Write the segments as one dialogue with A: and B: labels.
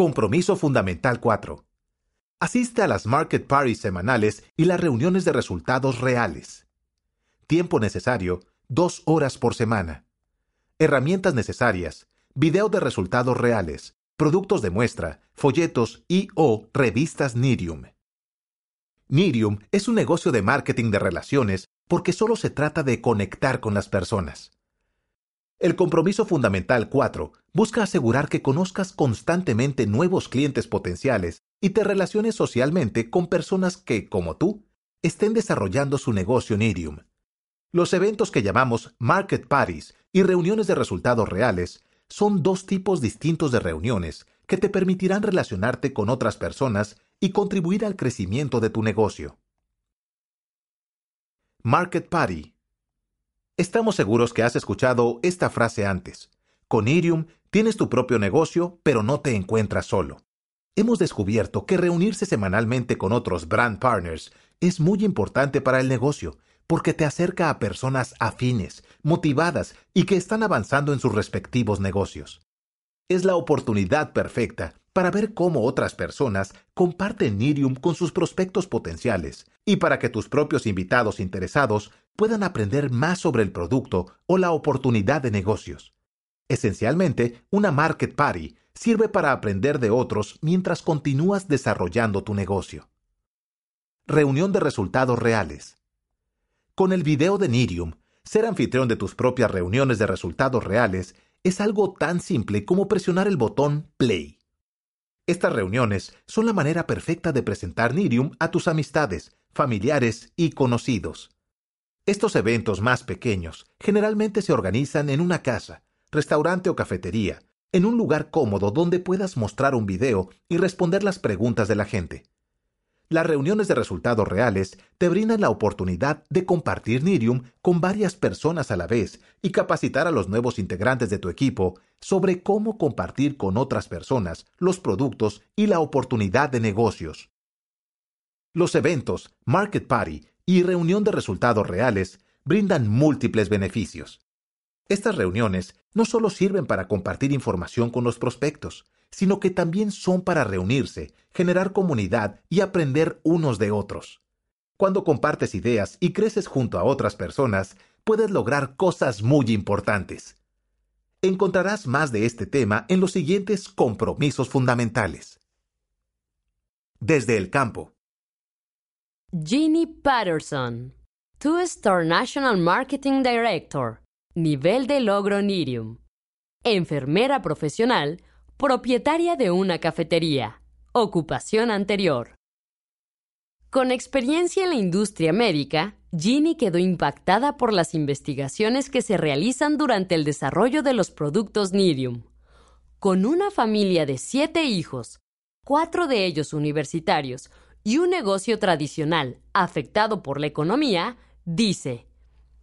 A: Compromiso Fundamental 4. Asiste a las Market Parties semanales y las reuniones de resultados reales. Tiempo necesario, dos horas por semana. Herramientas necesarias, video de resultados reales, productos de muestra, folletos y o revistas Nirium. Nirium es un negocio de marketing de relaciones porque solo se trata de conectar con las personas. El compromiso fundamental 4 busca asegurar que conozcas constantemente nuevos clientes potenciales y te relaciones socialmente con personas que, como tú, estén desarrollando su negocio en Irium. Los eventos que llamamos Market Parties y reuniones de resultados reales son dos tipos distintos de reuniones que te permitirán relacionarte con otras personas y contribuir al crecimiento de tu negocio. Market Party Estamos seguros que has escuchado esta frase antes. Con Irium tienes tu propio negocio, pero no te encuentras solo. Hemos descubierto que reunirse semanalmente con otros brand partners es muy importante para el negocio, porque te acerca a personas afines, motivadas y que están avanzando en sus respectivos negocios. Es la oportunidad perfecta para ver cómo otras personas comparten Irium con sus prospectos potenciales y para que tus propios invitados interesados puedan aprender más sobre el producto o la oportunidad de negocios. Esencialmente, una Market Party sirve para aprender de otros mientras continúas desarrollando tu negocio. Reunión de resultados reales. Con el video de Nirium, ser anfitrión de tus propias reuniones de resultados reales es algo tan simple como presionar el botón Play. Estas reuniones son la manera perfecta de presentar Nirium a tus amistades, familiares y conocidos. Estos eventos más pequeños generalmente se organizan en una casa, restaurante o cafetería, en un lugar cómodo donde puedas mostrar un video y responder las preguntas de la gente. Las reuniones de resultados reales te brindan la oportunidad de compartir Nirium con varias personas a la vez y capacitar a los nuevos integrantes de tu equipo sobre cómo compartir con otras personas los productos y la oportunidad de negocios. Los eventos, Market Party y reunión de resultados reales brindan múltiples beneficios. Estas reuniones no solo sirven para compartir información con los prospectos, sino que también son para reunirse, generar comunidad y aprender unos de otros. Cuando compartes ideas y creces junto a otras personas, puedes lograr cosas muy importantes. Encontrarás más de este tema en los siguientes compromisos fundamentales. Desde el campo.
B: Ginny Patterson, Two-Star National Marketing Director, nivel de logro Nirium. Enfermera profesional propietaria de una cafetería, ocupación anterior. Con experiencia en la industria médica, Ginny quedó impactada por las investigaciones que se realizan durante el desarrollo de los productos Nirium. Con una familia de siete hijos, cuatro de ellos universitarios, y un negocio tradicional afectado por la economía, dice,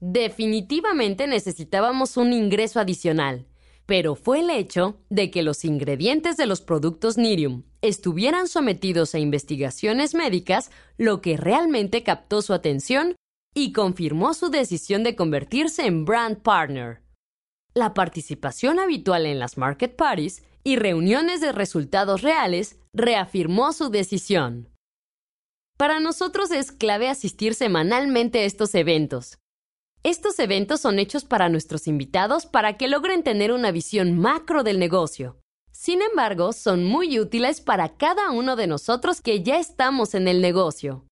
B: definitivamente necesitábamos un ingreso adicional pero fue el hecho de que los ingredientes de los productos Nirium estuvieran sometidos a investigaciones médicas lo que realmente captó su atención y confirmó su decisión de convertirse en brand partner. La participación habitual en las market parties y reuniones de resultados reales reafirmó su decisión. Para nosotros es clave asistir semanalmente a estos eventos, estos eventos son hechos para nuestros invitados para que logren tener una visión macro del negocio. Sin embargo, son muy útiles para cada uno de nosotros que ya estamos en el negocio.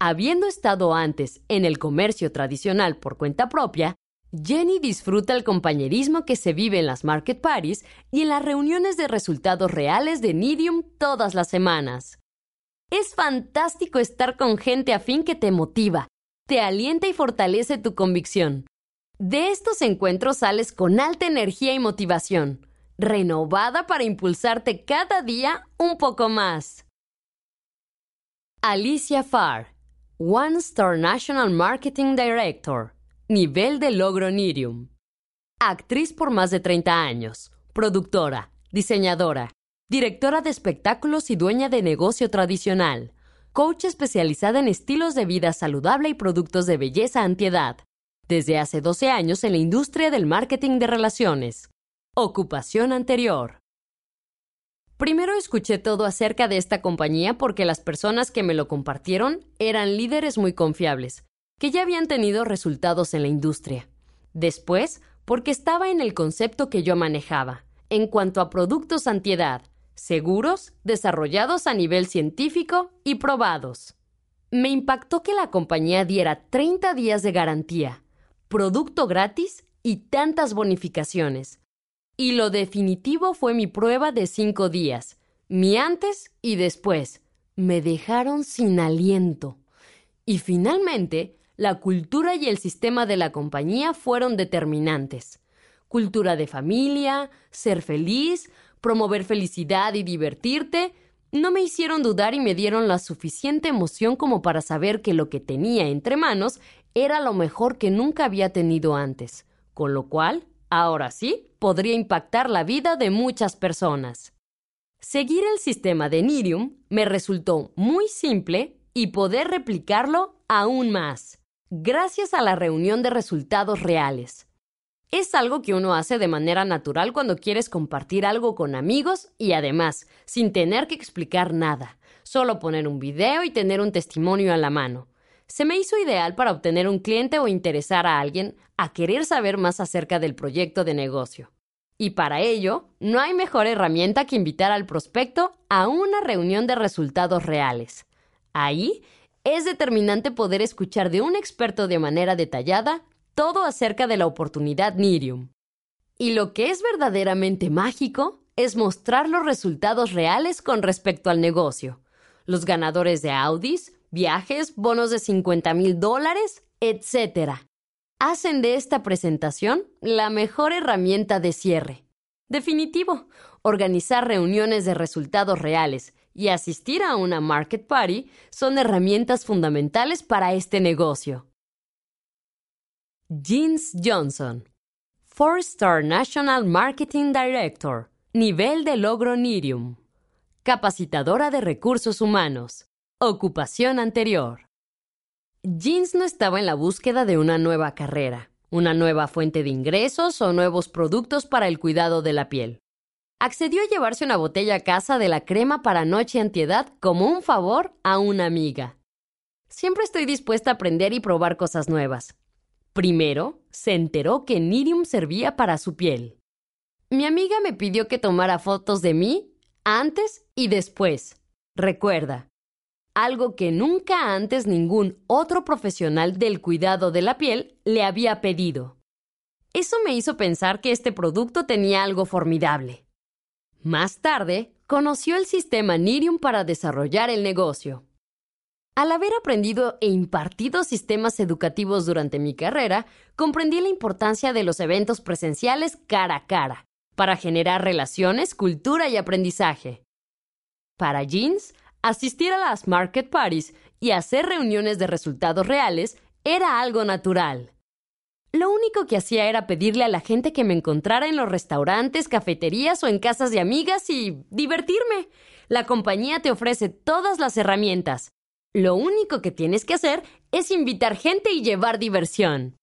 B: Habiendo estado antes en el comercio tradicional por cuenta propia, Jenny disfruta el compañerismo que se vive en las market parties y en las reuniones de resultados reales de Nidium todas las semanas. Es fantástico estar con gente afín que te motiva, te alienta y fortalece tu convicción. De estos encuentros sales con alta energía y motivación. renovada para impulsarte cada día un poco más. Alicia Farr, One Star National Marketing Director, nivel de logro Nirium. Actriz por más de 30 años, productora, diseñadora, directora de espectáculos y dueña de negocio tradicional, coach especializada en estilos de vida saludable y productos de belleza antiedad, desde hace 12 años en la industria del marketing de relaciones. Ocupación anterior. Primero escuché todo acerca de esta compañía porque las personas que me lo compartieron eran líderes muy confiables, que ya habían tenido resultados en la industria. Después, porque estaba en el concepto que yo manejaba, en cuanto a productos antiedad, seguros, desarrollados a nivel científico y probados. Me impactó que la compañía diera 30 días de garantía, producto gratis y tantas bonificaciones. Y lo definitivo fue mi prueba de 5 días, mi antes y después. Me dejaron sin aliento. Y finalmente, la cultura y el sistema de la compañía fueron determinantes. Cultura de familia, ser feliz, promover felicidad y divertirte, no me hicieron dudar y me dieron la suficiente emoción como para saber que lo que tenía entre manos era lo mejor que nunca había tenido antes, con lo cual, ahora sí, podría impactar la vida de muchas personas. Seguir el sistema de Nirium me resultó muy simple y poder replicarlo aún más, gracias a la reunión de resultados reales. Es algo que uno hace de manera natural cuando quieres compartir algo con amigos y además, sin tener que explicar nada, solo poner un video y tener un testimonio a la mano. Se me hizo ideal para obtener un cliente o interesar a alguien a querer saber más acerca del proyecto de negocio. Y para ello, no hay mejor herramienta que invitar al prospecto a una reunión de resultados reales. Ahí es determinante poder escuchar de un experto de manera detallada todo acerca de la oportunidad Nirium. Y lo que es verdaderamente mágico es mostrar los resultados reales con respecto al negocio. Los ganadores de Audis, viajes, bonos de 50 mil dólares, etc. Hacen de esta presentación la mejor herramienta de cierre. Definitivo, organizar reuniones de resultados reales y asistir a una market party son herramientas fundamentales para este negocio. Jeans Johnson, Four Star National Marketing Director, nivel de logro Nirium, capacitadora de recursos humanos, ocupación anterior. Jeans no estaba en la búsqueda de una nueva carrera, una nueva fuente de ingresos o nuevos productos para el cuidado de la piel. Accedió a llevarse una botella a casa de la crema para noche antiedad como un favor a una amiga. Siempre estoy dispuesta a aprender y probar cosas nuevas, Primero, se enteró que Nirium servía para su piel. Mi amiga me pidió que tomara fotos de mí antes y después. Recuerda, algo que nunca antes ningún otro profesional del cuidado de la piel le había pedido. Eso me hizo pensar que este producto tenía algo formidable. Más tarde, conoció el sistema Nirium para desarrollar el negocio. Al haber aprendido e impartido sistemas educativos durante mi carrera, comprendí la importancia de los eventos presenciales cara a cara, para generar relaciones, cultura y aprendizaje. Para Jeans, asistir a las market parties y hacer reuniones de resultados reales era algo natural. Lo único que hacía era pedirle a la gente que me encontrara en los restaurantes, cafeterías o en casas de amigas y divertirme. La compañía te ofrece todas las herramientas, lo único que tienes que hacer es invitar gente y llevar diversión.